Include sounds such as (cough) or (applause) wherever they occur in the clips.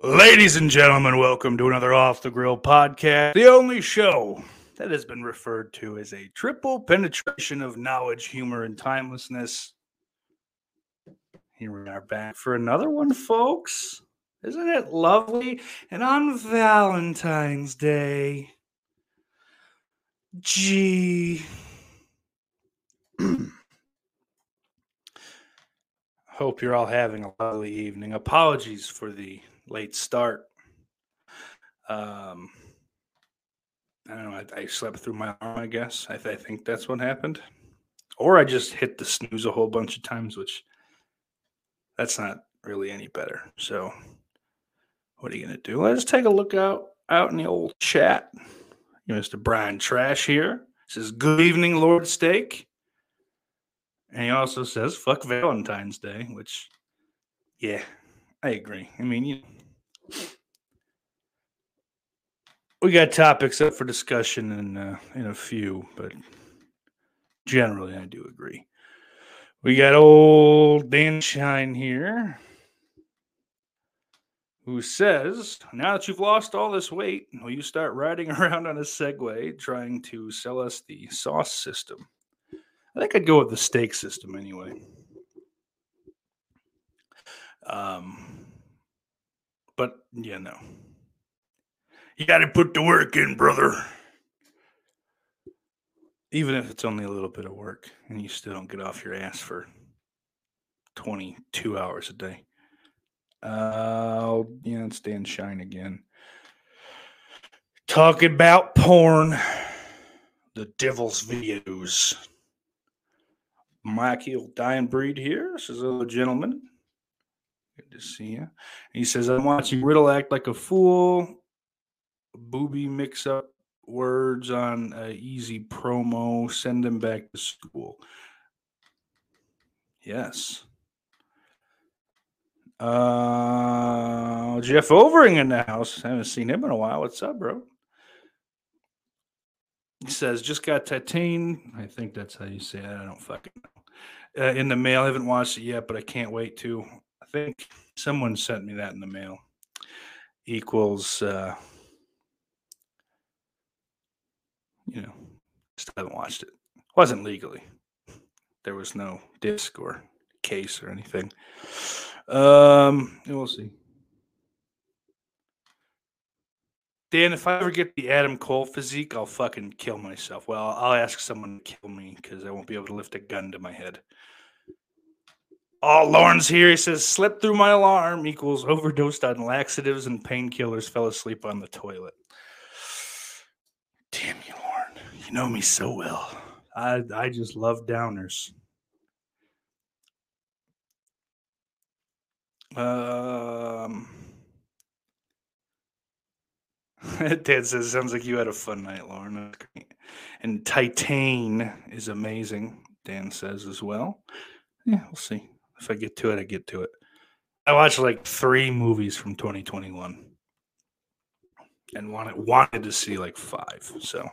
Ladies and gentlemen, welcome to another Off the Grill podcast, the only show that has been referred to as a triple penetration of knowledge, humor, and timelessness. Here we are back for another one, folks. Isn't it lovely? And on Valentine's Day, gee. (clears throat) Hope you're all having a lovely evening. Apologies for the late start. Um, I don't know. I, I slept through my alarm. I guess I, th- I think that's what happened, or I just hit the snooze a whole bunch of times, which that's not really any better. So, what are you gonna do? Let's take a look out out in the old chat. You mr. Brian Trash here says, "Good evening, Lord Steak." And he also says, fuck Valentine's Day, which, yeah, I agree. I mean, you, we got topics up for discussion in, uh, in a few, but generally I do agree. We got old Dan Shine here who says, Now that you've lost all this weight, will you start riding (laughs) around on a Segway trying to sell us the sauce system? I think I'd go with the steak system anyway. Um, but yeah, no. You got to put the work in, brother. Even if it's only a little bit of work and you still don't get off your ass for 22 hours a day. Uh, yeah, it's Dan Shine again. Talking about porn, the devil's videos. Michael Dying Breed here. Says, hello, gentlemen. Good to see you. He says, I'm watching Riddle act like a fool. Booby mix up words on a easy promo. Send him back to school. Yes. Uh, Jeff Overing in the house. Haven't seen him in a while. What's up, bro? He says, just got Tatine. I think that's how you say it. I don't fucking know. Uh, in the mail. I haven't watched it yet, but I can't wait to. Think someone sent me that in the mail. Equals uh, you know, just haven't watched it. Wasn't legally. There was no disc or case or anything. Um, we'll see. Dan, if I ever get the Adam Cole physique, I'll fucking kill myself. Well, I'll ask someone to kill me because I won't be able to lift a gun to my head. Oh, Lauren's here. He says, slept through my alarm equals overdosed on laxatives and painkillers, fell asleep on the toilet. Damn you, Lauren. You know me so well. I, I just love downers. Um, (laughs) Dad says, sounds like you had a fun night, Lauren. And Titane is amazing, Dan says as well. Yeah, we'll see. If I get to it, I get to it. I watched like three movies from 2021 and wanted wanted to see like five. So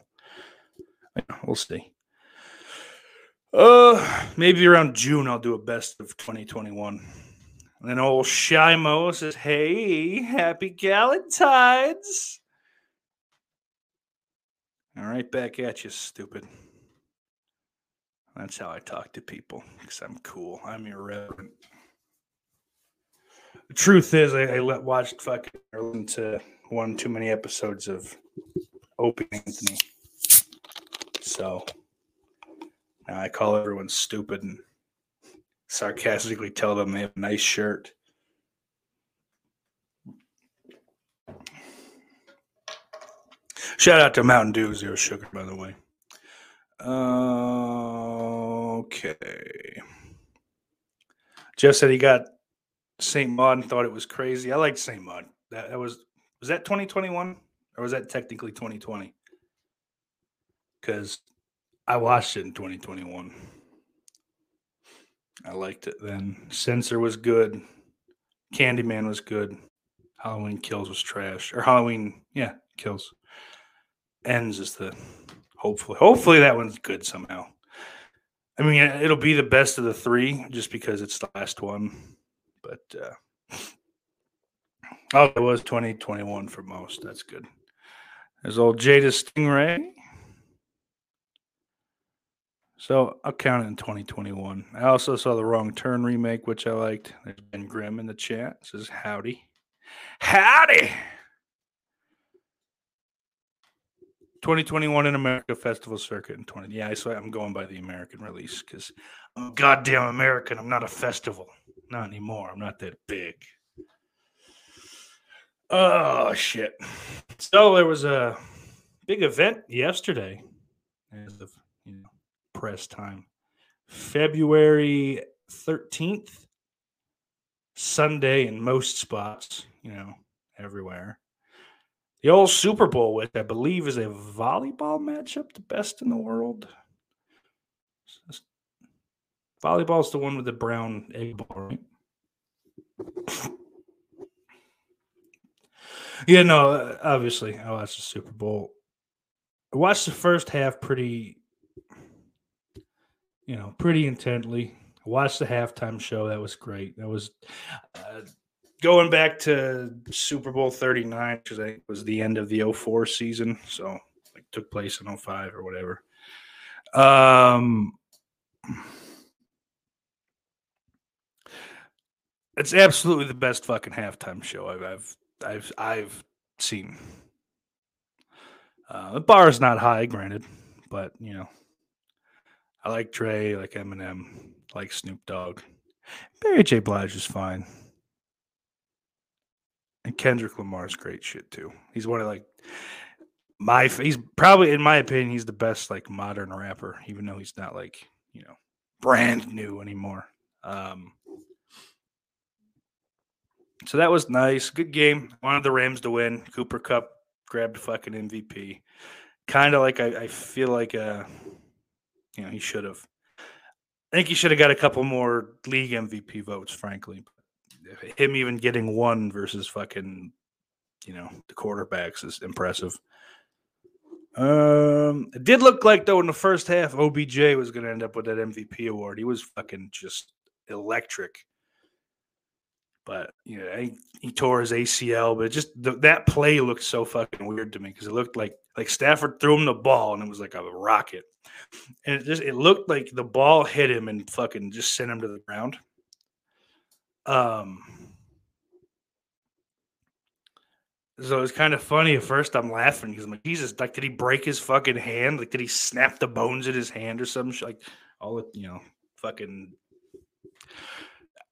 we'll see. Uh maybe around June I'll do a best of 2021. And then old Shimo says, Hey, happy Galentine's. All right, back at you, stupid. That's how I talk to people because I'm cool. I'm irreverent. The truth is, I, I let watched fucking to one too many episodes of Opie Anthony. So now I call everyone stupid and sarcastically tell them they have a nice shirt. Shout out to Mountain Dew Zero Sugar, by the way. Okay. Jeff said he got St. Maud and thought it was crazy. I liked St. Maud. That, that was was that 2021 or was that technically 2020? Because I watched it in 2021. I liked it then. Censor was good. Candyman was good. Halloween Kills was trash. Or Halloween, yeah, Kills. Ends is the hopefully hopefully that one's good somehow. I mean, it'll be the best of the three just because it's the last one. But uh oh, it was 2021 for most. That's good. There's old Jada Stingray. So I'll count it in 2021. I also saw the Wrong Turn remake, which I liked. There's Ben Grimm in the chat. Says howdy. Howdy. 2021 in America Festival Circuit in 20. Yeah, so I'm going by the American release because I'm goddamn American. I'm not a festival. Not anymore. I'm not that big. Oh shit. So there was a big event yesterday as of you know press time. February 13th, Sunday in most spots, you know, everywhere. The old Super Bowl, which I believe is a volleyball matchup, the best in the world. Volleyball's the one with the brown egg ball, right? yeah, no, obviously, I watched the Super Bowl. I watched the first half pretty, you know, pretty intently. I watched the halftime show. That was great. That was uh, going back to Super Bowl 39, because I think it was the end of the 04 season. So like took place in 05 or whatever. Um it's absolutely the best fucking halftime show I've I've I've, I've seen. Uh, the bar is not high, granted, but you know, I like Dre, like Eminem, like Snoop Dogg. Mary J. Blige is fine. And Kendrick Lamar's great shit too. He's one of like my he's probably in my opinion he's the best like modern rapper even though he's not like, you know, brand new anymore. Um so that was nice. Good game. Wanted the Rams to win. Cooper Kupp grabbed fucking MVP. Kind of like I, I feel like uh you know, he should have. I think he should have got a couple more league MVP votes, frankly him even getting one versus fucking, you know, the quarterbacks is impressive. Um, it did look like though in the first half, OBJ was going to end up with that MVP award. He was fucking just electric. But you know, he, tore his ACL. But just the, that play looked so fucking weird to me because it looked like like Stafford threw him the ball and it was like a rocket, and it just it looked like the ball hit him and fucking just sent him to the ground. Um. So it's kind of funny. At first, I'm laughing because I'm like, Jesus, like, did he break his fucking hand? Like, did he snap the bones in his hand or something? shit? Like, all the, you know, fucking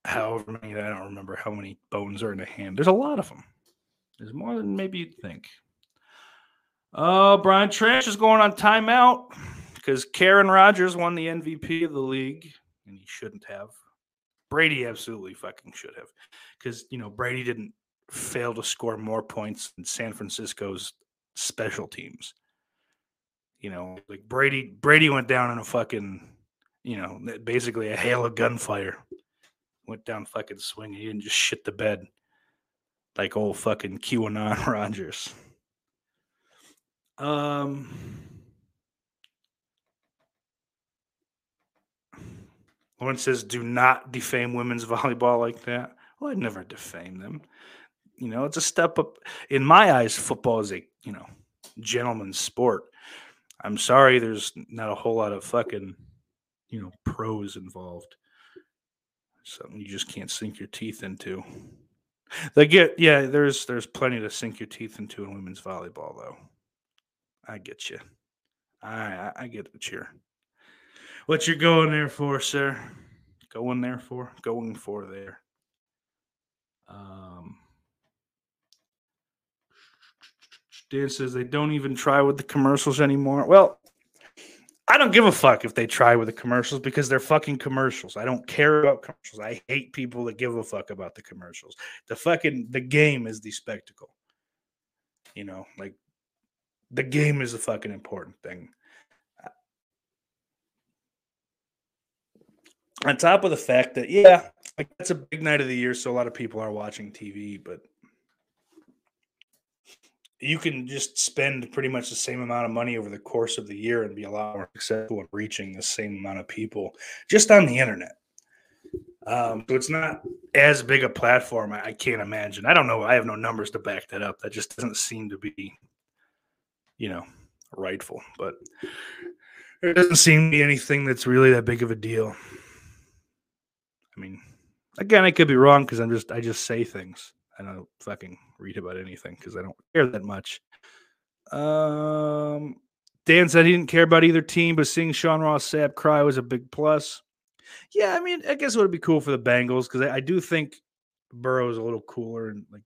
however many, I don't remember how many bones are in a hand. There's a lot of them. There's more than maybe you'd think. Uh, Brian Trash is going on timeout because Karen Rodgers won the MVP of the league, and he shouldn't have. Brady absolutely fucking should have, because you know Brady didn't fail to score more points than San Francisco's special teams. You know, like Brady Brady went down in a fucking, you know, basically a hail of gunfire. Went down fucking swinging. He didn't just shit the bed like old fucking QAnon (laughs) Rodgers. Um One says, "Do not defame women's (laughs) volleyball like that." Well, I'd never defame them. You know, it's a step up. In my eyes, football is a you know gentleman's sport. I'm sorry, there's not a whole lot of fucking you know pros involved. Something you just can't sink your teeth into. They get yeah. There's there's plenty to sink your teeth into in women's volleyball, though. I get you. I I, I get what you're what you're going there for, sir. Going there for going for there. Um. Dan says they don't even try with the commercials anymore. Well, I don't give a fuck if they try with the commercials because they're fucking commercials. I don't care about commercials. I hate people that give a fuck about the commercials. The fucking the game is the spectacle. You know, like the game is a fucking important thing. On top of the fact that yeah, like it's a big night of the year, so a lot of people are watching TV, but you can just spend pretty much the same amount of money over the course of the year and be a lot more successful in reaching the same amount of people just on the internet. Um, so it's not as big a platform. I, I can't imagine. I don't know. I have no numbers to back that up. That just doesn't seem to be, you know, rightful. But there doesn't seem to be anything that's really that big of a deal. I mean, again, I could be wrong because I'm just I just say things. I don't fucking read about anything because I don't care that much. Um, Dan said he didn't care about either team, but seeing Sean Ross Sapp cry was a big plus. Yeah, I mean, I guess it would be cool for the Bengals because I, I do think Burrow is a little cooler and like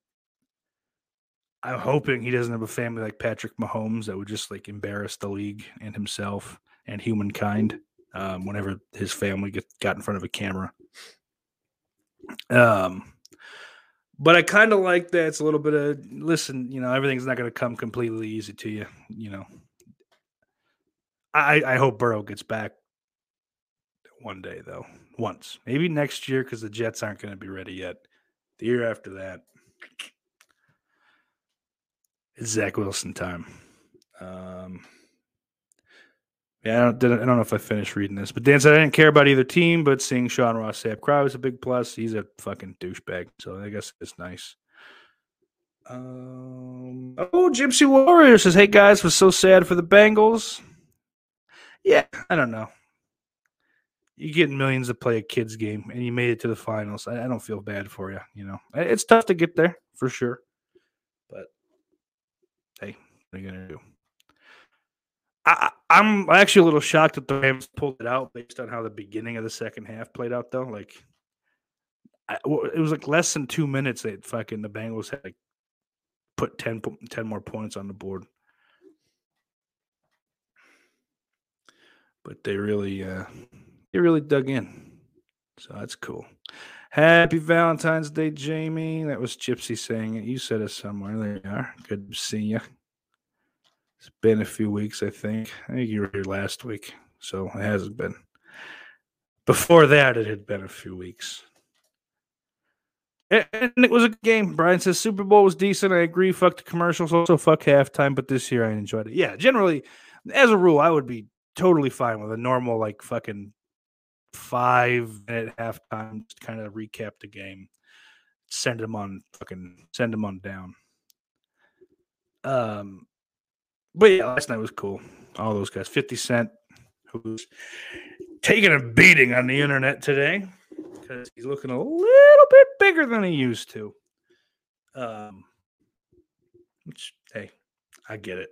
I'm hoping he doesn't have a family like Patrick Mahomes that would just like embarrass the league and himself and humankind um, whenever his family get, got in front of a camera. Um, but I kind of like that it's a little bit of listen, you know, everything's not going to come completely easy to you, you know. I I hope Burrow gets back one day though, once, maybe next year because the Jets aren't going to be ready yet. The year after that, it's Zach Wilson time. Um, yeah, I don't, I don't know if I finished reading this, but Dan said I didn't care about either team, but seeing Sean Ross Sapp cry was a big plus. He's a fucking douchebag, so I guess it's nice. Um, oh, Gypsy Warrior says, "Hey guys, was so sad for the Bengals." Yeah, I don't know. You get millions to play a kids game, and you made it to the finals. I, I don't feel bad for you. You know, it's tough to get there for sure, but hey, what are you gonna do? I, I'm actually a little shocked that the Rams pulled it out based on how the beginning of the second half played out, though. Like, I, it was like less than two minutes that fucking the Bengals had like put 10, 10 more points on the board. But they really, uh, they really dug in, so that's cool. Happy Valentine's Day, Jamie. That was Gypsy saying it. You said it somewhere. There you are. Good to see you. It's been a few weeks, I think. I think you were here last week, so it hasn't been. Before that, it had been a few weeks. And it was a game. Brian says Super Bowl was decent. I agree. Fuck the commercials. Also, fuck halftime. But this year, I enjoyed it. Yeah, generally, as a rule, I would be totally fine with a normal, like, fucking five minute halftime, just kind of recap the game. send them on fucking send them on down. Um, but yeah, last night was cool. All those guys. 50 Cent, who's taking a beating on the internet today because he's looking a little bit bigger than he used to. Um, which, hey, I get it.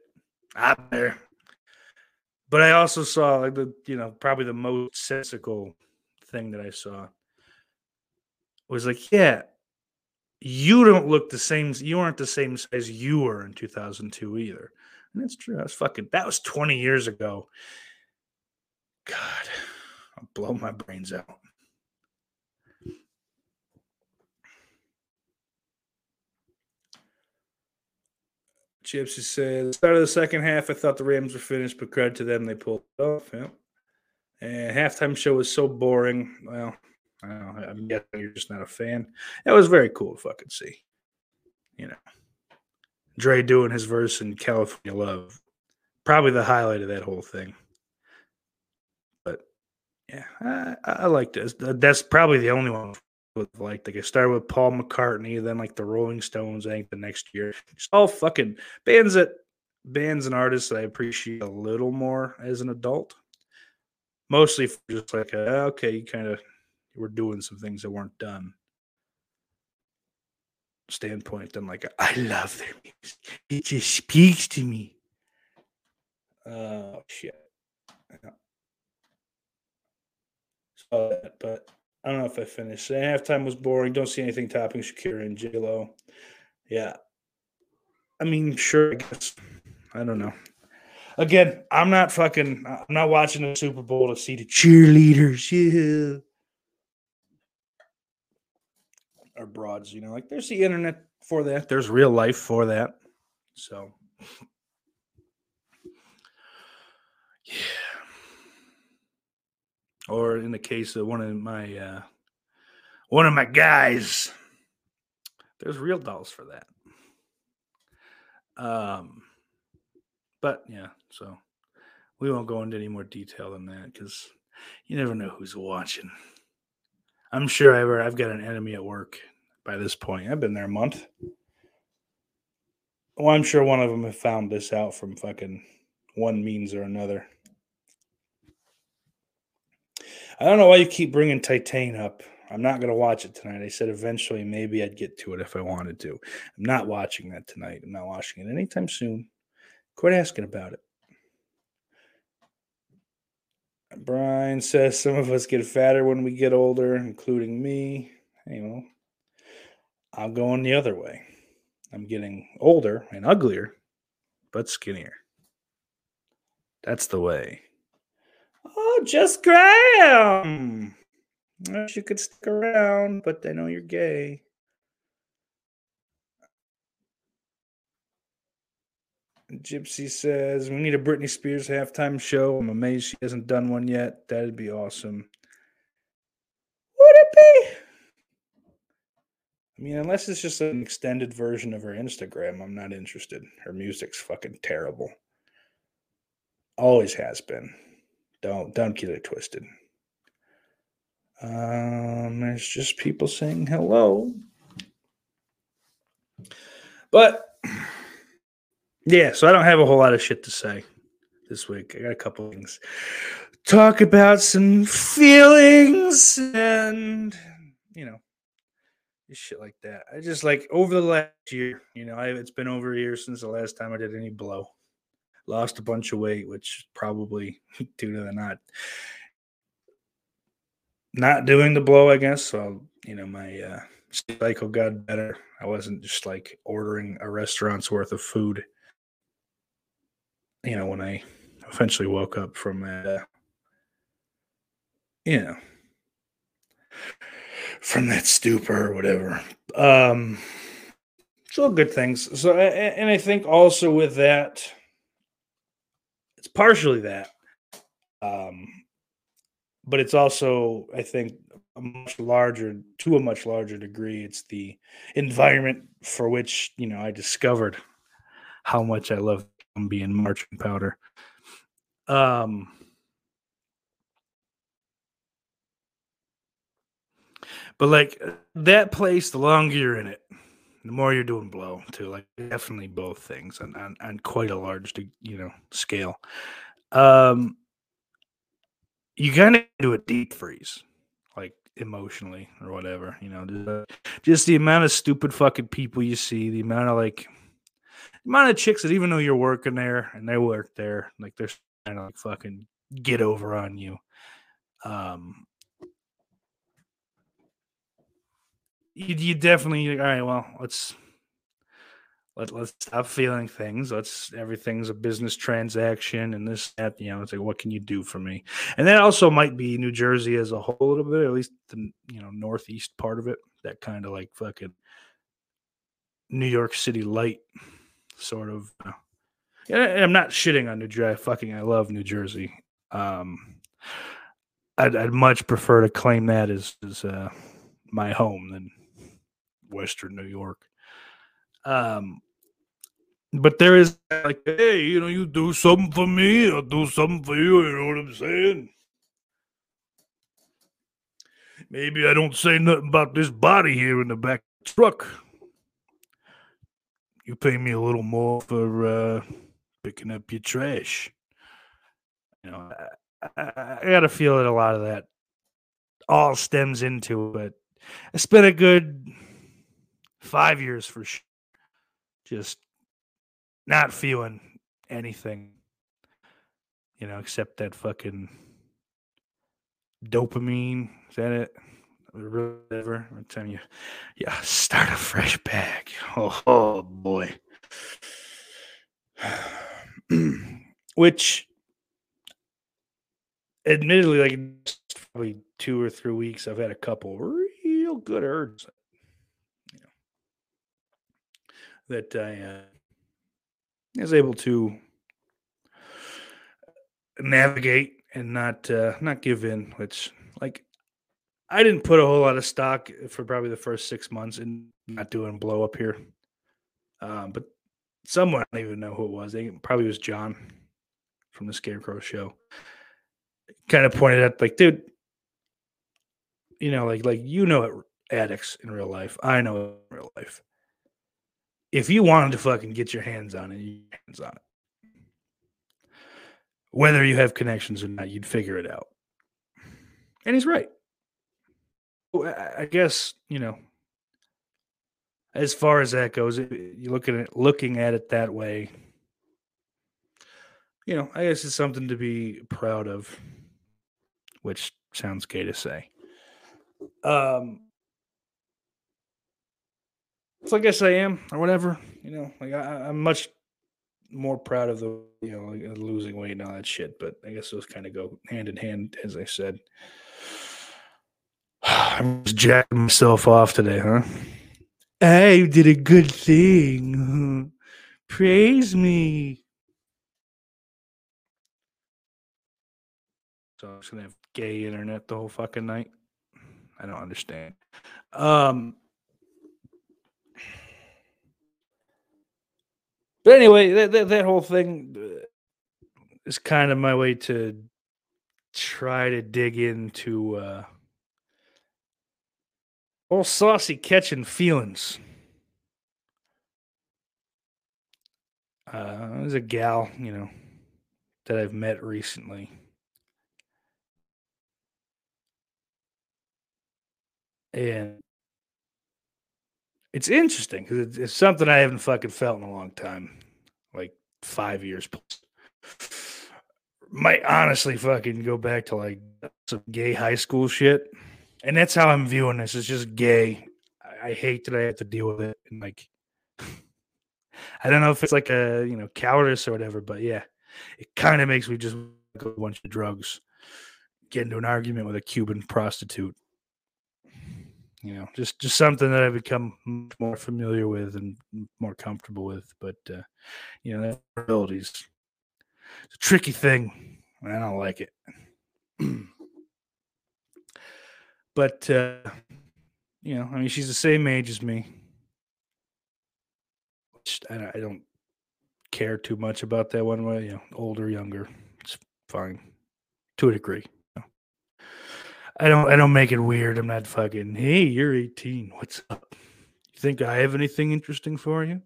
I'm there. But I also saw like the, you know, probably the most sensical thing that I saw was like, yeah, you don't look the same. You aren't the same size you were in 2002 either. And that's true. That was fucking, that was 20 years ago. God, I'll blow my brains out. Gypsy said, start of the second half, I thought the Rams were finished, but credit to them, they pulled off. And halftime show was so boring. Well, I. I'm guessing you're just not a fan. That was very cool to fucking see. You know, Dre doing his verse in California Love, probably the highlight of that whole thing. But yeah, I, I liked it. That's probably the only one with like like I started with Paul McCartney, then like the Rolling Stones. I think the next year, just all fucking bands that bands and artists I appreciate a little more as an adult. Mostly just like a, okay, you kind of were doing some things that weren't done. Standpoint, then like I love their music. It just speaks to me. Oh shit. Saw but I don't know if I finished. Halftime was boring. Don't see anything topping Shakira and J Lo. Yeah. I mean, sure, I guess. I don't know. Again, I'm not fucking. I'm not watching the Super Bowl to see the cheerleaders. Yeah. Or broads, you know, like there's the internet for that. There's real life for that. So, yeah or in the case of one of my uh, one of my guys, there's real dolls for that. Um, but yeah, so we won't go into any more detail than that because you never know who's watching. I'm sure I've I've got an enemy at work by this point. I've been there a month. Well, I'm sure one of them have found this out from fucking one means or another. I don't know why you keep bringing Titan up. I'm not going to watch it tonight. I said eventually maybe I'd get to it if I wanted to. I'm not watching that tonight. I'm not watching it anytime soon. Quit asking about it. Brian says some of us get fatter when we get older, including me. You I'm going the other way. I'm getting older and uglier, but skinnier. That's the way. Oh, just Graham. I wish you could stick around, but I know you're gay. Gypsy says, We need a Britney Spears halftime show. I'm amazed she hasn't done one yet. That'd be awesome. Would it be? I mean, unless it's just an extended version of her Instagram, I'm not interested. Her music's fucking terrible. Always has been. Don't don't get it twisted. Um, there's just people saying hello. But yeah, so I don't have a whole lot of shit to say this week. I got a couple things. Talk about some feelings and you know, shit like that. I just like over the last year, you know, I, it's been over a year since the last time I did any blow lost a bunch of weight, which probably (laughs) due to the not not doing the blow, I guess. So you know, my uh, cycle got better. I wasn't just like ordering a restaurant's worth of food. You know, when I eventually woke up from that, uh, you know, from that stupor or whatever. Um, it's all good things. So, and I think also with that, it's partially that, um, but it's also, I think, a much larger, to a much larger degree, it's the environment for which you know I discovered how much I love being marching powder. Um, But like that place, the longer you're in it, the more you're doing blow too. Like definitely both things on on, on quite a large, you know, scale. Um, you kind of do a deep freeze, like emotionally or whatever. You know, just, just the amount of stupid fucking people you see, the amount of like, the amount of chicks that even though you're working there and they work there, like they're trying to like fucking get over on you. Um, you, you definitely all right. Well, let's let let's stop feeling things. Let's everything's a business transaction and this that. You know, it's like what can you do for me? And that also might be New Jersey as a whole a little bit, at least the you know northeast part of it. That kind of like fucking New York City light sort of. Uh, I'm not shitting on New Jersey. Fucking, I love New Jersey. Um, I'd, I'd much prefer to claim that as, as uh, my home than Western New York. Um, but there is like, hey, you know, you do something for me, I'll do something for you. You know what I'm saying? Maybe I don't say nothing about this body here in the back the truck. You pay me a little more for uh, picking up your trash. You know, I, I, I got to feel that a lot of that all stems into it. It's been a good five years for sure. Just not feeling anything, you know, except that fucking dopamine. Is that it? Every time you, yeah, start a fresh bag. Oh, oh boy. (clears throat) Which, admittedly, like probably two or three weeks, I've had a couple real good urges. You know, that I uh, is able to navigate and not uh, not give in. Which, like, I didn't put a whole lot of stock for probably the first six months in not doing blow up here. Um, but someone I don't even know who it was. It probably was John from the Scarecrow show. Kind of pointed out, like, dude, you know, like like you know it addicts in real life. I know in real life. If you wanted to fucking get your hands on it, you your hands on it. Whether you have connections or not, you'd figure it out. And he's right. I I guess you know. As far as that goes, you look at it, looking at it that way. You know, I guess it's something to be proud of, which sounds gay to say. Um, so I guess I am, or whatever. You know, like I, I'm much more proud of the you know like, losing weight and all that shit. But I guess those kind of go hand in hand, as I said. (sighs) I'm just jacking myself off today, huh? I did a good thing. Praise me. So I'm just gonna have gay internet the whole fucking night. I don't understand. Um But anyway, that that, that whole thing uh, is kind of my way to try to dig into uh old saucy catching feelings. Uh, there's a gal, you know, that I've met recently. And it's interesting because it's, something I haven't fucking felt in a long time, like five years plus. Might honestly fucking go back to like some gay high school shit, and that's how I'm viewing this. It's just gay. I, I hate that I have to deal with it, and like, (laughs) I don't know if it's like a you know cowardice or whatever, but yeah, it kind of makes me just go a bunch of drugs, get into an argument with a Cuban prostitute you know just just something that i've become more familiar with and more comfortable with but uh you know that abilities it's a tricky thing i don't like it (clears throat) but uh you know i mean she's the same age as me i, don't- care too much about that one way you know older younger it's fine to a degree. I don't I don't make it weird. I'm not fucking, hey, you're 18. What's up? You think I have anything interesting for you?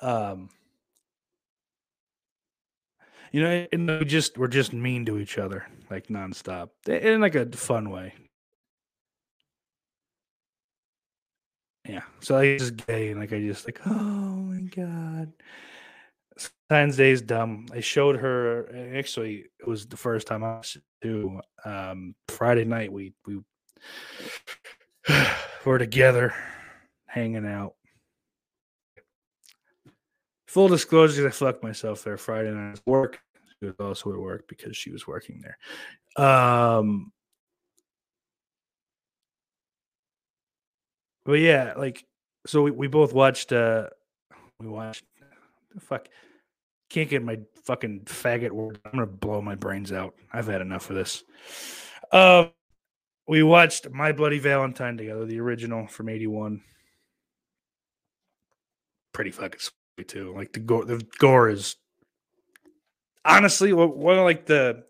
Um you know, and we just we're just mean to each other, like nonstop. In like a fun way. Yeah. So I just gay and like I just like, oh my god. Valentine's Day is dumb. I showed her. Actually, it was the first time I too. Um, Friday night we we (sighs) were together, hanging out. Full disclosure, I fucked myself there Friday night work. She was also at work because she was working there. Um, but yeah, like so we, we both watched. uh We watched. (sighs) The fuck can't get my fucking faggot word. I'm gonna blow my brains out. I've had enough of this. Um, we watched My Bloody Valentine together, the original from '81. Pretty fucking sweet too. Like the gore, the gore is honestly one of like the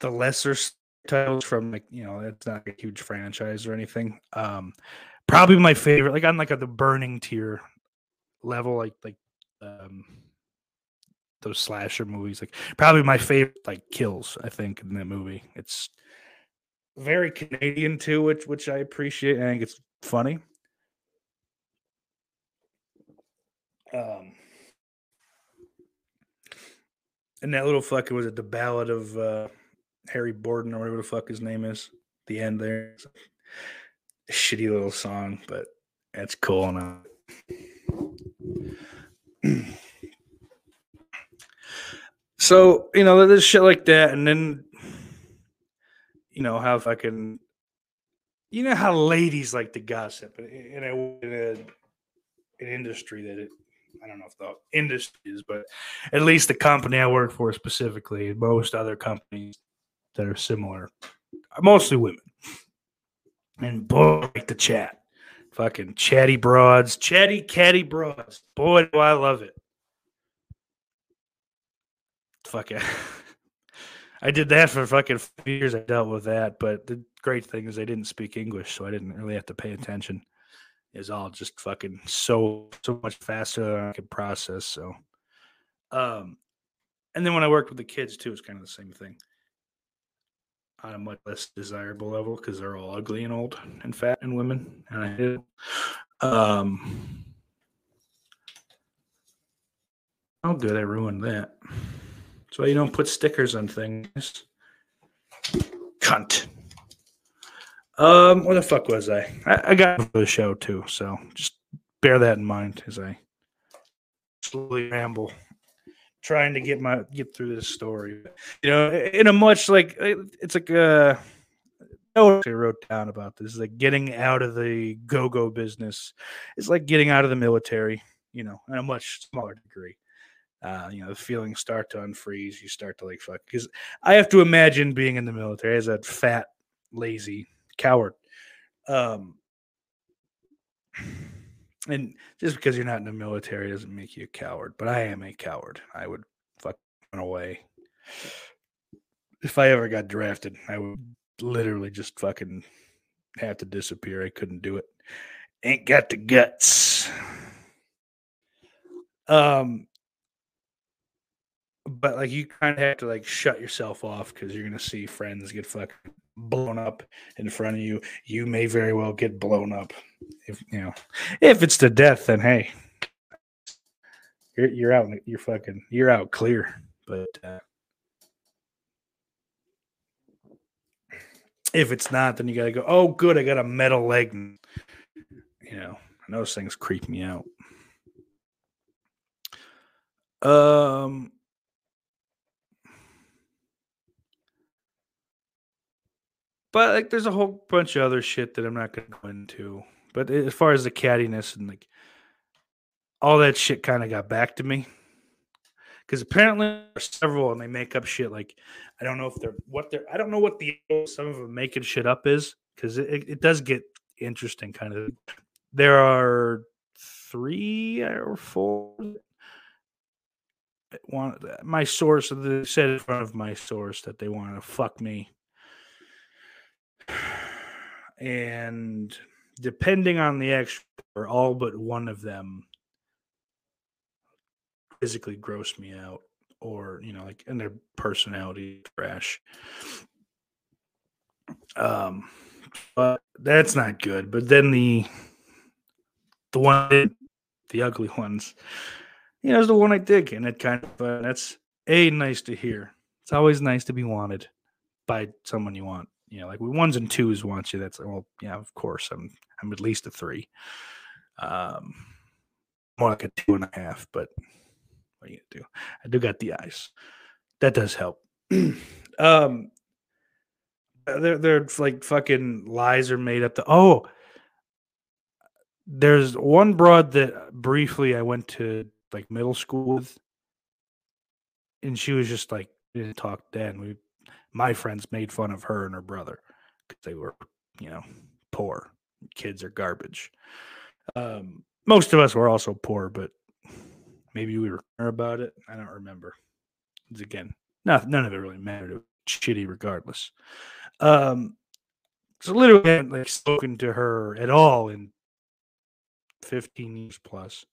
the lesser titles from like you know it's not a huge franchise or anything. Um, probably my favorite, like on like a, the burning tier level, like like um those slasher movies. Like probably my favorite like kills, I think, in that movie. It's very Canadian too, which which I appreciate. I think it's funny. Um and that little fucking was it the ballad of uh Harry Warden or whatever the fuck his name is. The end there. a shitty little song, but that's cool enough. (clears throat) So you know, there's shit like that, and then you know how fucking you know how ladies like to gossip in a, in a an industry that it I don't know if the industry is, but at least the company I work for specifically, most other companies that are similar, mostly women. And boy, like the chat. Fucking chatty broads, chatty catty broads. Boy, do I love it fuck it. (laughs) I did that for fucking years. I dealt with that, but the great thing is I didn't speak English, so I didn't really have to pay attention. It's all just fucking so so much faster than I could process. So, um, and then when I worked with the kids too, it's kind of the same thing on a much less desirable level because they're all ugly and old and fat and women. And I did. Um, oh, good, I ruined that. That's why you don't put stickers on things. Cunt. Um, where the fuck was I? I, I got for the show too, so just bear that in mind as I slowly ramble, trying to get my get through this story. You know, in a much like it's like uh I wrote down about this like getting out of the go-go business. It's like getting out of the military, you know, in a much smaller degree uh, you know, the feelings start to unfreeze. You start to like fuck. Because I have to imagine being in the military as a fat, lazy coward. Um, and just because you're not in the military doesn't make you a coward. But I am a coward. I would fuck run away. If I ever got drafted, I would literally just fucking have to disappear. I couldn't do it. Ain't got the guts. Um, but like you kind of have to like shut yourself off because you're gonna see friends get fucking blown up in front of you. You may very well get blown up. If you know, if it's to death, then hey, you're you're out. You're fucking you're out clear. But uh, if it's not, then you gotta go. Oh, good, I got a metal leg. You know, those things creep me out. Um But like, there's a whole bunch of other shit that I'm not going to go into. But as far as the cattiness and like all that shit, kind of got back to me because apparently there's several and they make up shit. Like I don't know if they're what they're. I don't know what the some of them making shit up is because it, it does get interesting. Kind of. There are three or four one my source they said in front of my source that they want to fuck me (sighs) and depending on the extra, all but one of them physically gross me out, or you know, like and their personality trash. Um, but that's not good. But then the the one, the ugly ones, you know, is the one I dig, and it kind of uh, that's a nice to hear. It's always nice to be wanted by someone you want. You know, like we ones and twos want you. That's well, yeah, of course. I'm I'm at least a three. Um, more like a two and a half. But what are you gonna do? I do got the eyes. That does help. (clears throat) um, they're they're like fucking lies are made up. The oh, there's one broad that briefly I went to like middle school with, and she was just like didn't talk then. We my friends made fun of her and her brother because they were, you know, poor. Kids are garbage. Um, most of us were also poor, but maybe we were about it. I don't remember. It's again, none of it really mattered. It was shitty regardless. Um, so literally, I haven't like spoken to her at all in 15 years plus.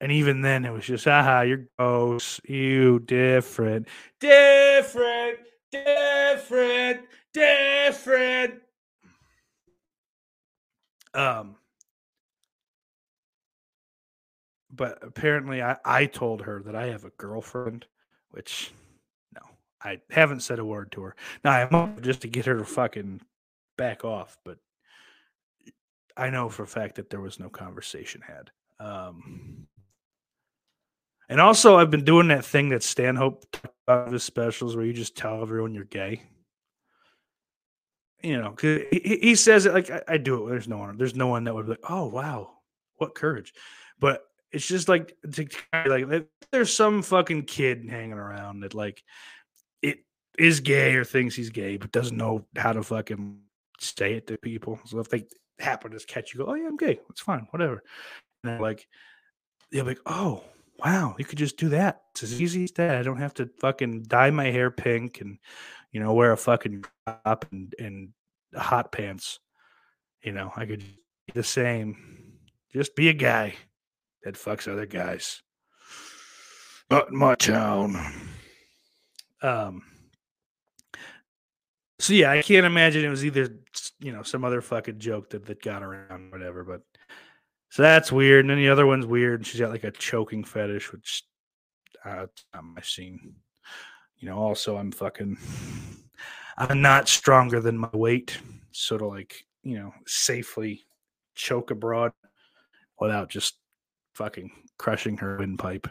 And even then, it was just, aha, you're gross. You different, different, different, different. Um, but apparently, I, I told her that I have a girlfriend, which no, I haven't said a word to her. Now, I'm just to get her to fucking back off, but I know for a fact that there was no conversation had. Um, and also, I've been doing that thing that Stanhope of his specials where you just tell everyone you're gay. You know, cause he, he says it like I, I, do it. There's no one. There's no one that would be like, "Oh wow, what courage!" But it's just like to, like there's some fucking kid hanging around that like it is gay or thinks he's gay, but doesn't know how to fucking say it to people. So if they happen to catch you, go, "Oh yeah, I'm gay. It's fine, whatever." And like they'll be like, "Oh." Wow, you could just do that. It's as easy as that. I don't have to fucking dye my hair pink and, you know, wear a fucking top and, and hot pants. You know, I could be the same. Just be a guy that fucks other guys. Not in my town. Um, so yeah, I can't imagine it was either you know some other fucking joke that, that got around, whatever. But so that's weird. And then the other one's weird. She's got like a choking fetish, which uh, my scene. You know, also I'm fucking I'm not stronger than my weight. So to like, you know, safely choke abroad without just fucking crushing her windpipe.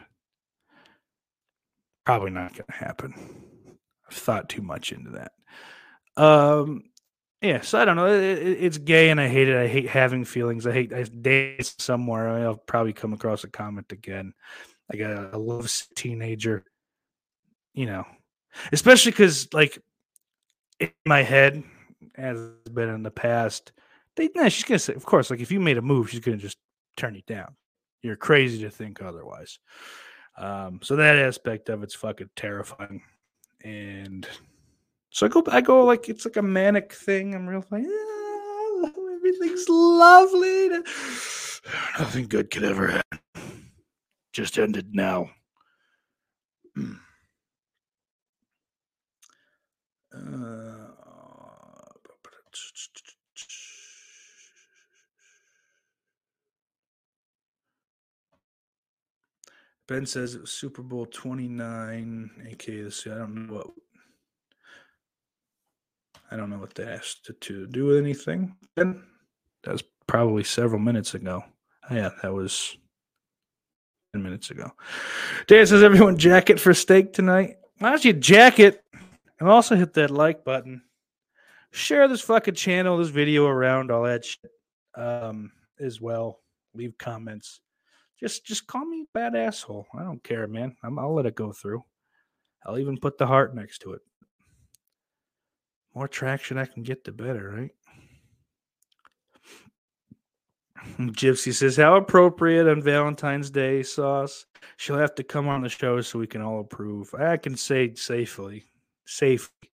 Probably not gonna happen. I've thought too much into that. Um yeah, so I don't know. It, it, it's gay, and I hate it. I hate having feelings. I hate I date somewhere. I'll probably come across a comment again, like a, a love teenager. You know, especially because like in my head, as has been in the past, they nah, she's gonna say, of course, like if you made a move, she's gonna just turn you down. You're crazy to think otherwise. Um, so that aspect of it's fucking terrifying, and so I go, I go like it's like a manic thing. I'm real like, yeah, everything's lovely. (sighs) Nothing good could ever happen. Just ended now. (clears throat) Uh, ben says it was Super Bowl 29, aka this. I don't know what I don't know what that has to, to do with anything. That was probably several minutes ago. Oh, yeah, that was 10 minutes ago. Dan says, everyone jacket for steak tonight. Why don't you jacket and also hit that like button? Share this fucking channel, this video around, all that shit um, as well. Leave comments. Just just call me bad asshole. I don't care, man. i will let it go through. I'll even put the heart next to it more traction I can get, the better, right? (laughs) Gypsy says, How appropriate on Valentine's Day, Sauce. She'll have to come on the show so we can all approve. I can say safely, safely.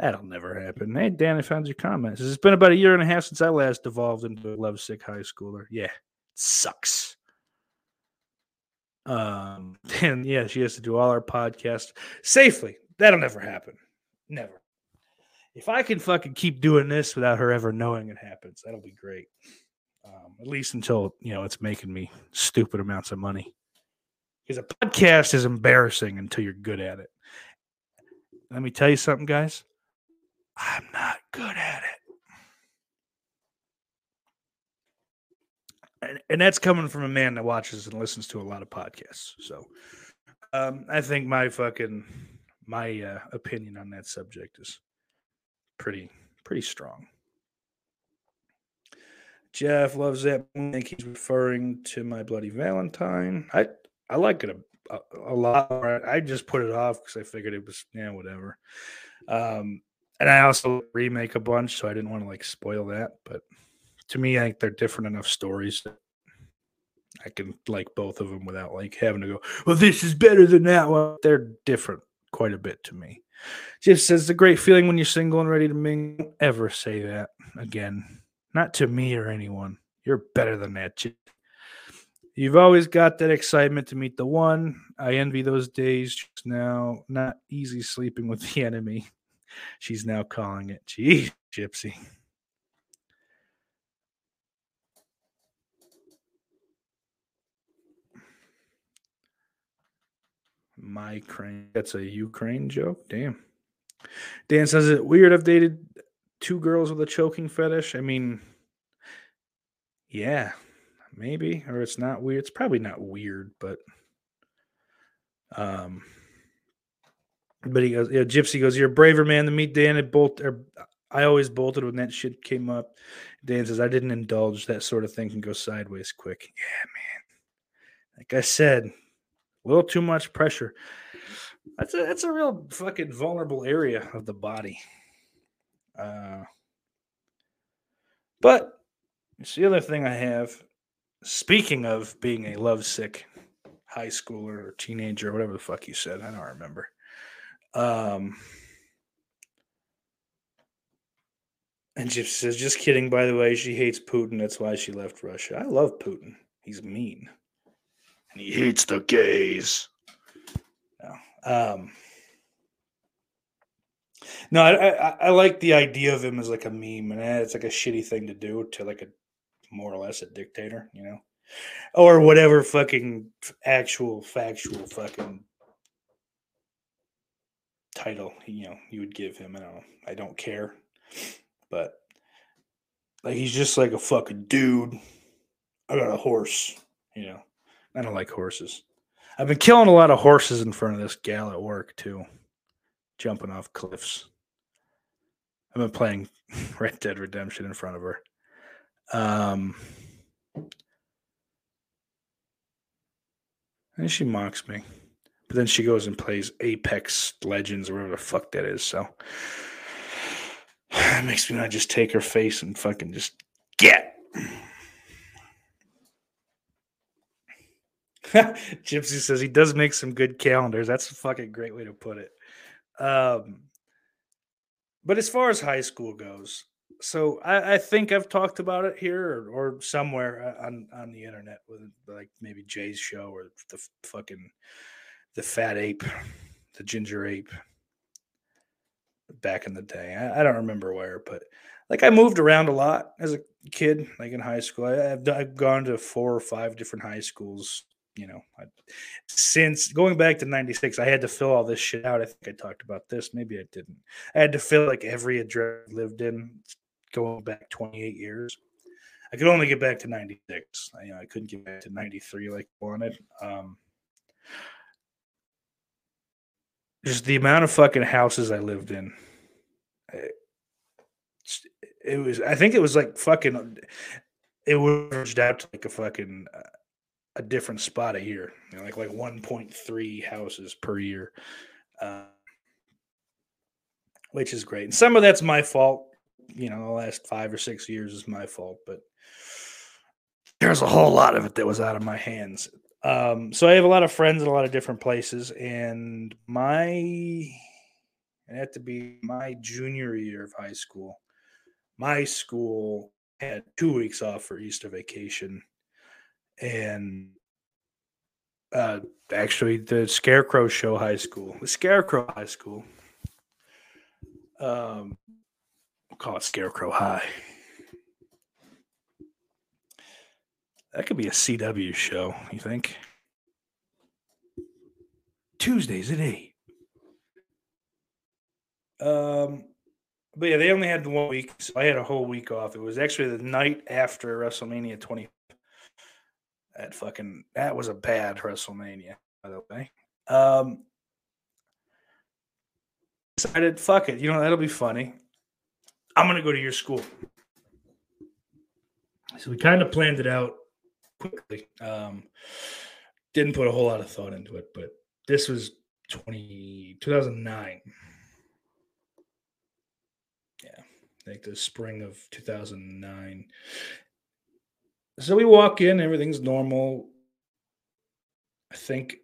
That'll never happen. Hey, Dan, I found your comments. It's been about a year and a half since I last evolved into a lovesick high schooler. Yeah, sucks. Um, (laughs) and yeah, she has to do all our podcasts safely. That'll never happen. Never. If I can fucking keep doing this without her ever knowing it happens, that'll be great. Um, at least until you know it's making me stupid amounts of money. Because a podcast is embarrassing until you're good at it. Let me tell you something, guys. I'm not good at it. And, and that's coming from a man that watches and listens to a lot of podcasts. So um, I think my fucking my uh, opinion on that subject is pretty pretty strong. Jeff loves that. I think he's referring to my bloody Valentine. I I like it a, a, a lot. I just put it off because I figured it was yeah whatever. Um, and I also remake a bunch, so I didn't want to like spoil that. But to me, I think they're different enough stories that I can like both of them without like having to go. Well, this is better than that one. They're different quite a bit to me. Just says the great feeling when you're single and ready to mingle. Ever say that again? Not to me or anyone. You're better than that. Jip. You've always got that excitement to meet the one. I envy those days just now. Not easy sleeping with the (laughs) enemy. She's now calling it. Gee, Gypsy. My crane. That's a Ukraine joke. Damn. Dan says it weird. I've dated two girls with a choking fetish. I mean, yeah, maybe, or it's not weird. It's probably not weird, but um, but he goes, yeah, Gypsy goes, You're a braver man than me, Dan. It bolt or I always bolted when that shit came up. Dan says, I didn't indulge. That sort of thing can go sideways quick. Yeah, man. Like I said, a little too much pressure. That's a that's a real fucking vulnerable area of the body. Uh but it's the other thing I have. Speaking of being a lovesick high schooler or teenager or whatever the fuck you said, I don't remember. Um, and she says, just kidding, by the way, she hates Putin. That's why she left Russia. I love Putin. He's mean. And he hates the gays. No. Um, no, I, I, I like the idea of him as like a meme, and eh, it's like a shitty thing to do to like a more or less a dictator, you know, or whatever fucking actual factual fucking title you know you would give him. I don't. I don't care, but like he's just like a fucking dude. I got a horse, you know. I don't like horses. I've been killing a lot of horses in front of this gal at work too, jumping off cliffs. I've been playing (laughs) Red Dead Redemption in front of her. Um, and she mocks me. But then she goes and plays Apex Legends or whatever the fuck that is. So (sighs) it makes me not just take her face and fucking just get. (laughs) Gypsy says he does make some good calendars. That's a fucking great way to put it. Um, but as far as high school goes, so I, I, think I've talked about it here or, or, somewhere uh, on on the internet with like maybe Jay's show or the fucking the fat ape, the ginger ape. Back in the day, I, I don't remember where, but like I moved around a lot as a kid, like in high school. I, have I've gone to four or five different high schools. You know, I, since going back to '96, I had to fill all this shit out. I think I talked about this. Maybe I didn't. I had to fill like every address I lived in going back 28 years. I could only get back to 96. I, you know, I couldn't get back to 93 like I wanted. Um, just the amount of fucking houses I lived in. It, it was, I think it was like fucking, it was out to like a fucking, uh, a different spot a year, you know, like like 1.3 houses per year, uh, which is great. And some of that's my fault you know, the last five or six years is my fault, but there's a whole lot of it that was out of my hands. Um, so I have a lot of friends in a lot of different places, and my it had to be my junior year of high school. My school had two weeks off for Easter vacation, and uh, actually, the Scarecrow Show High School, the Scarecrow High School, um, we'll call it Scarecrow High. That could be a CW show, you think? Tuesdays at eight. Um, but yeah, they only had one week, so I had a whole week off. It was actually the night after WrestleMania 20. That fucking that was a bad WrestleMania, by the way. Um, decided, fuck it, you know that'll be funny. I'm gonna go to your school. So we kind of planned it out quickly. Um, didn't put a whole lot of thought into it, but this was 20, 2009. Yeah, like the spring of 2009. So we walk in, everything's normal. I think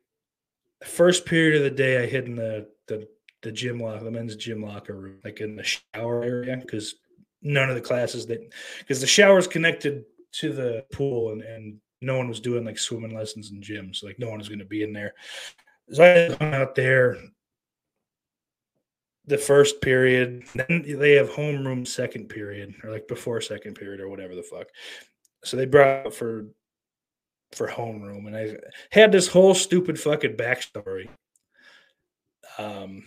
the first period of the day I hid in the the the gym locker, the men's gym locker room, like in the shower area, because none of the classes that because the shower's connected to the pool and, and no one was doing like swimming lessons and gyms. Like no one was going to be in there. So I hung out there the first period. Then they have homeroom second period or like before second period or whatever the fuck. So they brought out for for homeroom and I had this whole stupid fucking backstory. Um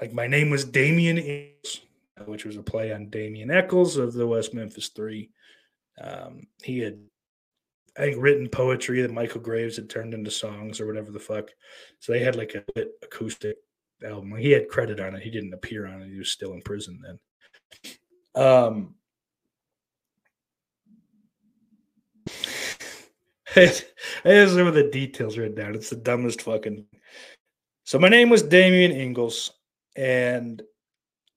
like my name was Damien which was a play on Damien Echols of the West Memphis Three. Um, he had I think written poetry that Michael Graves had turned into songs or whatever the fuck. So they had like a lit acoustic album. He had credit on it. He didn't appear on it. He was still in prison then. Um has some of the details written down. It's the dumbest fucking. So my name was Damien Ingalls, and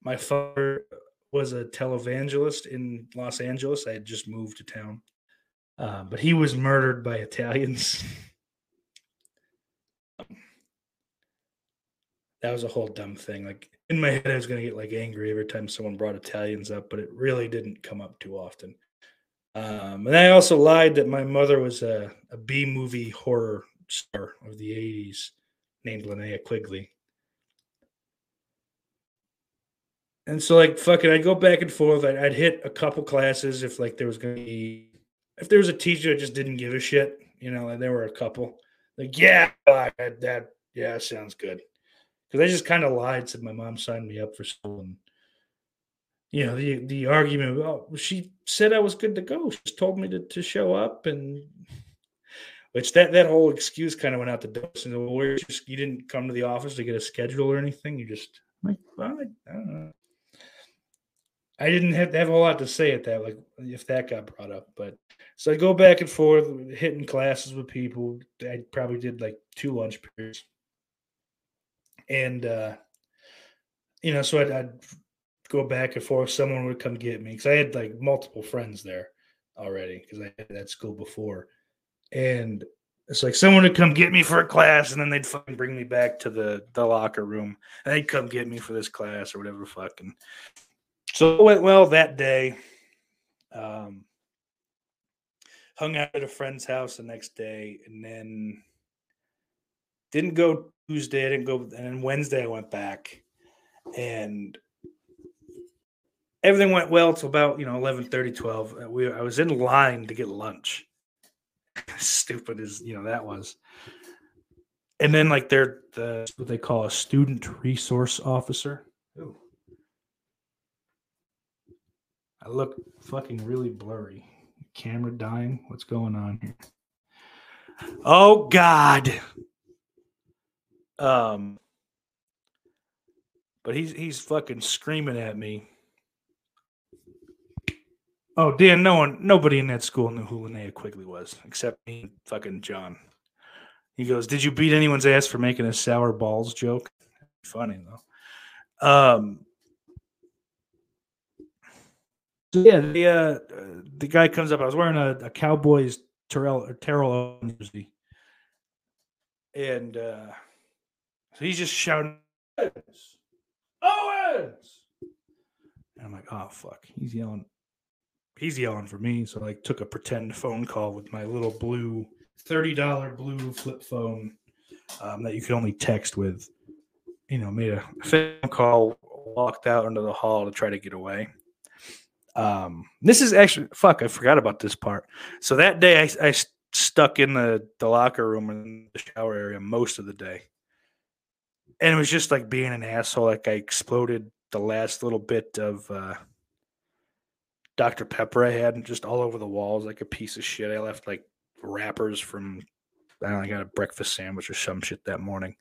my father was a televangelist in Los Angeles. I had just moved to town, uh, but he was murdered by Italians. (laughs) that was a whole dumb thing. Like in my head, I was gonna get like angry every time someone brought Italians up, but it really didn't come up too often. Um, and I also lied that my mother was a, a B movie horror star of the 80s named Linnea Quigley. And so, like, fucking, I'd go back and forth. I'd, I'd hit a couple classes if, like, there was going to be, if there was a teacher that just didn't give a shit, you know, and there were a couple. Like, yeah, that, that yeah, sounds good. Because I just kind of lied, said my mom signed me up for school and you know the the argument oh she said i was good to go. She told me to, to show up and which that that whole excuse kind of went out the door. So well, where just, you didn't come to the office to get a schedule or anything? You just like well, I, I, don't know. I didn't have, to have a lot to say at that like if that got brought up but so i go back and forth hitting classes with people. I probably did like two lunch periods. And uh you know so I'd, I'd go back and forth. Someone would come get me because I had like multiple friends there already because I had that school before. And it's like someone would come get me for a class and then they'd fucking bring me back to the, the locker room and they'd come get me for this class or whatever fucking. So it went well that day. Um, hung out at a friend's house the next day and then didn't go Tuesday. I didn't go. And then Wednesday I went back and everything went well till about you know 11 30 12 uh, we i was in line to get lunch. (laughs) Stupid as you know that was. And then like they're the what they call a student resource officer. Ooh. i look fucking really blurry. Camera dying? What's going on here? Oh god. Um but he's he's fucking screaming at me Oh, Dan, no one, nobody in that school knew who Linnea Quigley was except me and fucking John. He goes, Did you beat anyone's ass for making a sour balls joke? Funny, though. Um, so yeah, the uh, the guy comes up. I was wearing a, a Cowboys Terrell Terrell jersey, and uh, so he's just shouting. Benz. And I'm like, oh fuck, he's yelling. He's yelling for me. So I like took a pretend phone call with my little blue $30 blue flip phone um, that you could only text with. You know, made a phone call, walked out into the hall to try to get away. Um, this is actually fuck. I forgot about this part. So that day, I, I stuck in the, the locker room in the shower area most of the day, and it was just like being an asshole. Like I exploded the last little bit of uh, Dr Pepper I had just all over the walls, like a piece of shit. I left like wrappers from I don't know, I got a breakfast sandwich or some shit that morning.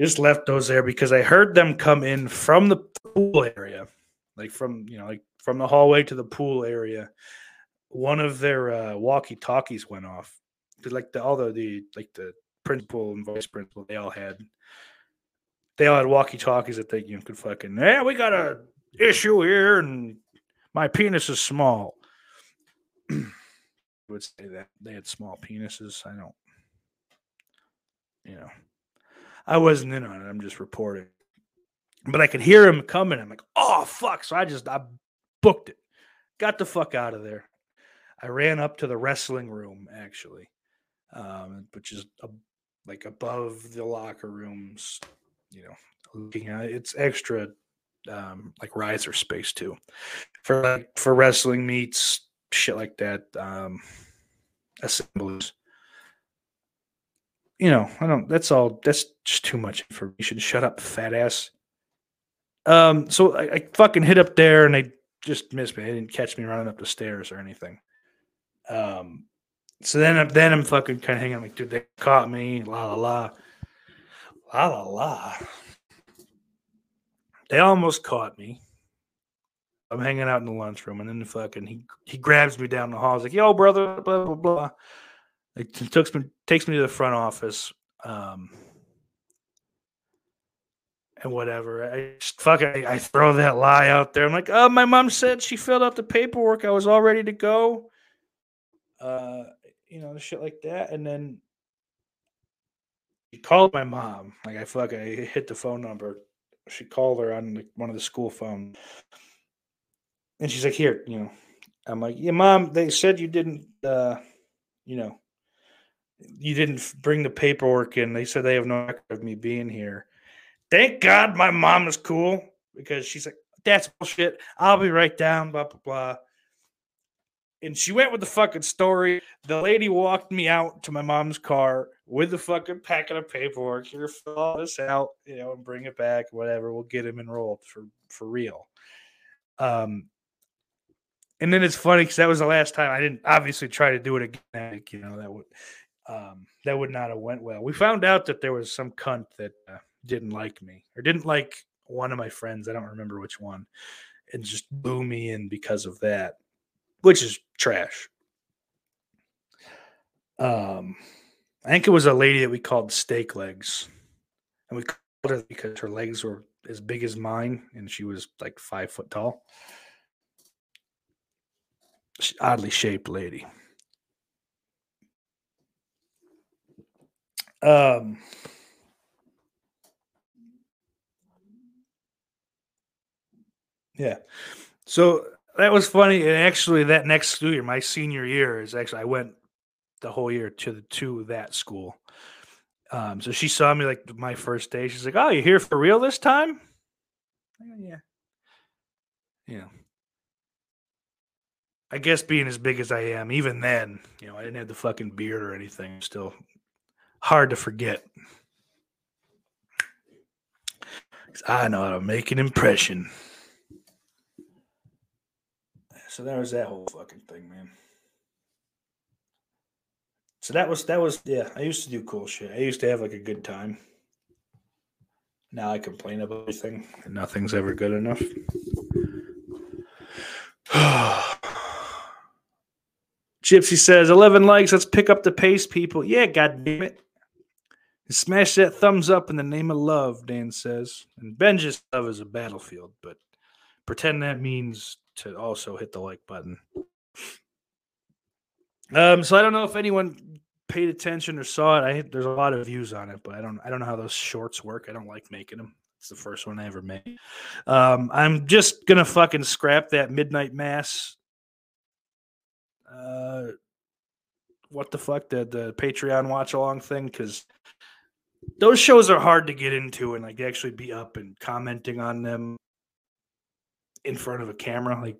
Just left those there because I heard them come in from the pool area, like from you know, like from the hallway to the pool area. One of their uh, walkie talkies went off. Like the the, the like the principal and vice principal, they all had they all had walkie talkies that they you know, could fucking yeah, we got a issue here, and my penis is small. (clears throat) would say that they had small penises. I don't, you know, I wasn't in on it. I'm just reporting, but I could hear him coming. I'm like, oh fuck! So I just I booked it, got the fuck out of there. I ran up to the wrestling room actually, um, which is a, like above the locker rooms. You know, looking at it's extra um, like riser space too for like for wrestling meets shit like that um assemblies you know i don't that's all that's just too much information shut up fat ass um so i, I fucking hit up there and they just missed me they didn't catch me running up the stairs or anything um so then then I'm fucking kind of hanging. I'm like, dude, they caught me. La la la, la la la. They almost caught me. I'm hanging out in the lunchroom, and then the fucking he he grabs me down the hall. He's like, "Yo, brother," blah blah blah. It takes me takes me to the front office, um, and whatever. I just fucking I, throw that lie out there. I'm like, "Oh, my mom said she filled out the paperwork. I was all ready to go." Uh, you know, shit like that, and then he called my mom. Like I fucking I hit the phone number. She called her on one of the school phones. And she's like, here, you know. I'm like, yeah, mom, they said you didn't, uh, you know, you didn't bring the paperwork in. They said they have no record of me being here. Thank God my mom is cool because she's like, that's bullshit. I'll be right down, blah, blah, blah. And she went with the fucking story. The lady walked me out to my mom's car with the fucking packet of paperwork. Here, fill all this out, you know, and bring it back, whatever. We'll get him enrolled for for real. Um, and then it's funny because that was the last time I didn't obviously try to do it again. Like, you know, that would um, that would not have went well. We found out that there was some cunt that uh, didn't like me or didn't like one of my friends. I don't remember which one, and just blew me in because of that, which is trash. Um, I think it was a lady that we called steak legs, and we called her because her legs were as big as mine, and she was like five foot tall. Oddly shaped lady. Um, yeah. So that was funny. And actually, that next school year, my senior year, is actually I went the whole year to the to that school. Um, so she saw me like my first day. She's like, "Oh, you here for real this time?" Yeah. Yeah. I guess being as big as I am, even then, you know, I didn't have the fucking beard or anything. Still hard to forget. I know how to make an impression. So that was that whole fucking thing, man. So that was that was yeah. I used to do cool shit. I used to have like a good time. Now I complain about everything, and nothing's ever good enough. (sighs) Gypsy says, 11 likes. Let's pick up the pace, people. Yeah, god damn it. Smash that thumbs up in the name of love, Dan says. And Ben just love is a battlefield, but pretend that means to also hit the like button. Um, so I don't know if anyone paid attention or saw it. I there's a lot of views on it, but I don't I don't know how those shorts work. I don't like making them. It's the first one I ever made. Um, I'm just gonna fucking scrap that midnight mass. Uh, what the fuck the the Patreon watch along thing because those shows are hard to get into and like actually be up and commenting on them in front of a camera. Like,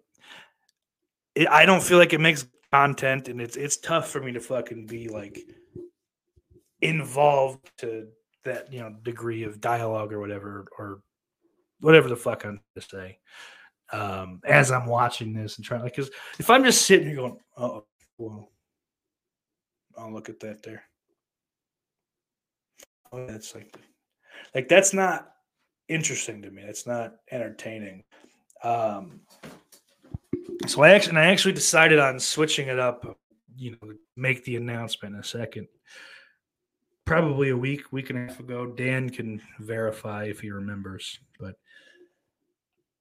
it, I don't feel like it makes content, and it's it's tough for me to fucking be like involved to that you know degree of dialogue or whatever or whatever the fuck I'm to say. Um, as I'm watching this and trying, like, because if I'm just sitting here going, "Oh, well, I'll look at that there," oh, that's like, like that's not interesting to me. That's not entertaining. Um, so I actually, and I actually decided on switching it up. You know, make the announcement in a second. Probably a week, week and a half ago. Dan can verify if he remembers, but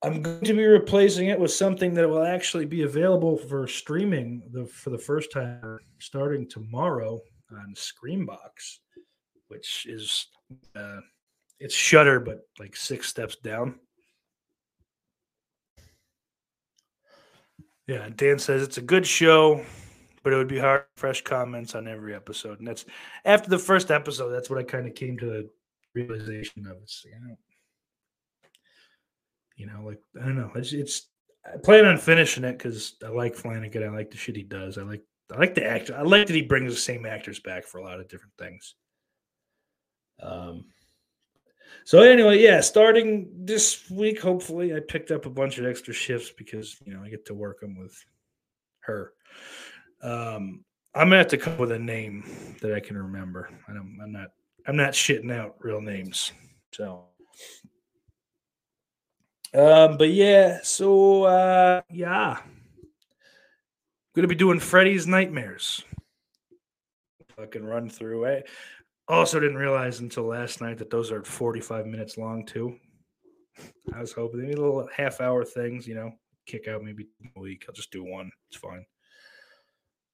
I'm going to be replacing it with something that will actually be available for streaming the, for the first time starting tomorrow on Screambox, which is uh, it's Shudder, but like six steps down. Yeah, Dan says it's a good show, but it would be hard fresh comments on every episode. And that's after the first episode, that's what I kind of came to the realization of. It's you know, you know, like I don't know. It's it's I plan on finishing it because I like Flanagan. I like the shit he does. I like I like the actor. I like that he brings the same actors back for a lot of different things. Um. So anyway, yeah, starting this week, hopefully, I picked up a bunch of extra shifts because you know I get to work them with her. Um, I'm gonna have to come up with a name that I can remember. I I'm not. I'm not shitting out real names. So, um, but yeah. So uh, yeah, gonna be doing Freddy's Nightmares. Fucking run through it. Also, didn't realize until last night that those are 45 minutes long too. I was hoping maybe little half hour things, you know, kick out maybe a week. I'll just do one. It's fine.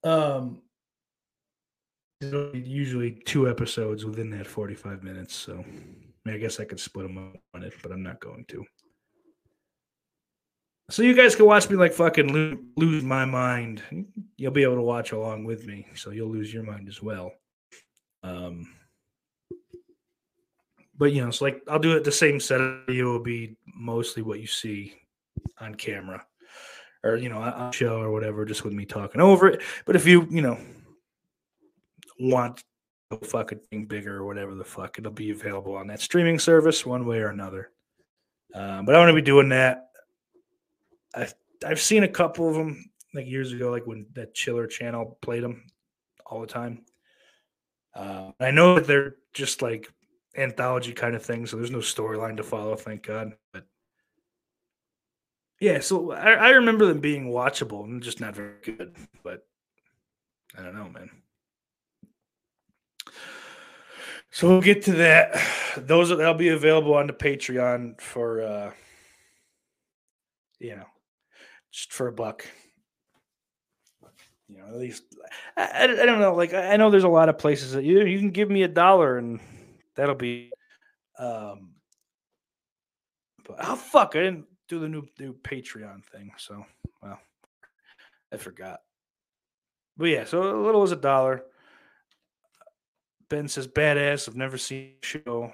Um, usually two episodes within that 45 minutes. So I, mean, I guess I could split them up on it, but I'm not going to. So you guys can watch me like fucking lose, lose my mind. You'll be able to watch along with me, so you'll lose your mind as well. Um, but you know, it's like I'll do it the same setup. Video will be mostly what you see on camera, or you know, on show or whatever, just with me talking over it. But if you you know want a fucking thing bigger or whatever the fuck, it'll be available on that streaming service one way or another. Um, but I want to be doing that. I've I've seen a couple of them like years ago, like when that Chiller channel played them all the time. Uh, I know that they're just like anthology kind of thing, so there's no storyline to follow, thank God. But yeah, so I, I remember them being watchable and just not very good. But I don't know, man. So we'll get to that. Those that'll be available on the Patreon for uh you know just for a buck. You know, at least I, I, I don't know. Like I know there's a lot of places that you you can give me a dollar and that'll be um but oh fuck i didn't do the new new patreon thing so well i forgot. But yeah so a little as a dollar. Ben says badass i've never seen a show.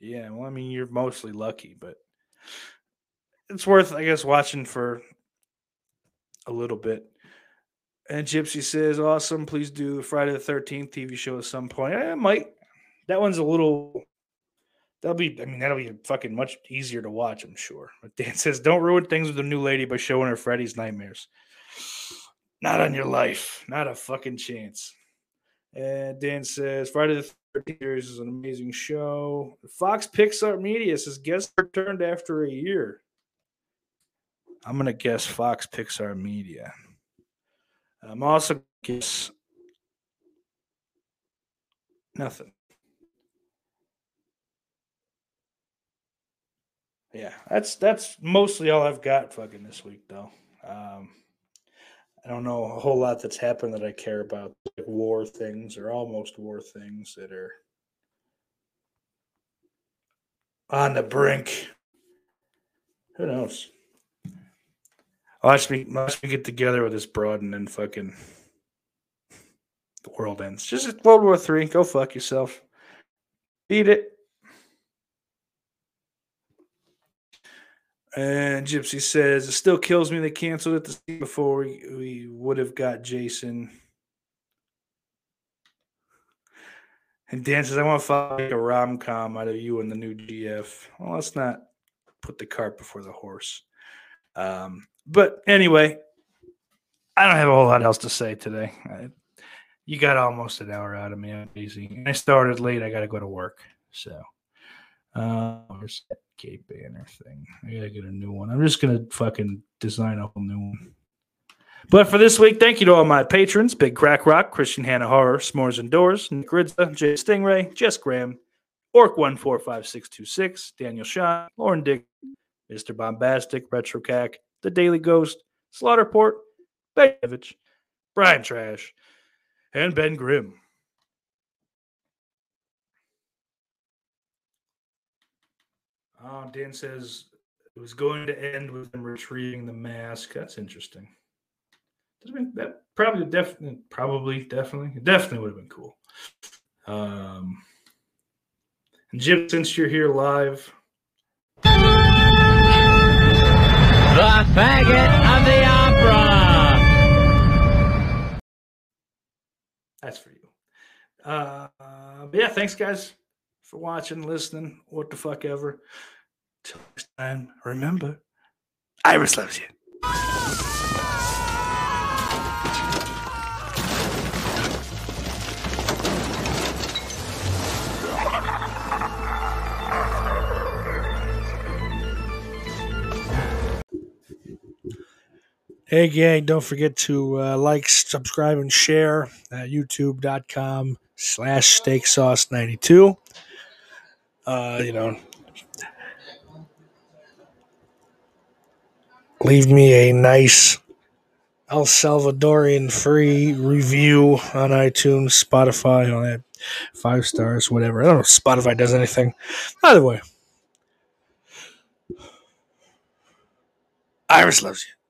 Yeah well i mean you're mostly lucky but it's worth i guess watching for a little bit. And gypsy says awesome please do friday the 13th tv show at some point. I might that one's a little. That'll be. I mean, that'll be fucking much easier to watch. I'm sure. But (laughs) Dan says, "Don't ruin things with the new lady by showing her Freddy's nightmares." Not on your life. Not a fucking chance. And Dan says, "Friday the 13th series is an amazing show." Fox Pixar Media says, "Guest returned after a year." I'm gonna guess Fox Pixar Media. I'm also guess nothing. Yeah, that's that's mostly all I've got fucking this week though. Um, I don't know a whole lot that's happened that I care about, like war things or almost war things that are on the brink. Who knows? Watch me, watch me get together with this broad and then fucking the world ends. Just World War Three. Go fuck yourself. Beat it. And Gypsy says it still kills me they canceled it the before we, would have got Jason. And Dan says, I want to make a rom com out of you and the new GF. Well, let's not put the cart before the horse. Um, but anyway, I don't have a whole lot else to say today. I, you got almost an hour out of me. I'm. And I started late. I got to go to work. So, uh, Cape banner thing? I got to get a new one. I'm just to fucking design up a new one. But for this week, thank you to all my patrons Big Crack Rock, Christian Hannah Horror, S'mores Indoors, Nick Ridza, Jay Stingray, Jess Graham, Orc145626, Daniel Shaw, Lauren Dick, Mr. Bombastic, RetroCac, The Daily Ghost, Slaughterport, bekevich Brian Trash, and Ben Grimm. Oh, Dan says it was going to end with him retrieving the mask. That's interesting. Been, that probably definitely, probably, definitely, definitely would have been cool. Um, and Jim, since you're here live, The faggot of the opera. that's for you. Uh, but yeah, thanks guys for watching, listening, what the fuck ever. Till next time, remember, Iris loves you. Hey, gang, don't forget to uh, like, subscribe, and share at youtube.com slash steak sauce 92. Uh, you know, leave me a nice El Salvadorian free review on iTunes, Spotify, all that. Five stars, whatever. I don't know if Spotify does anything. Either way, Iris loves you.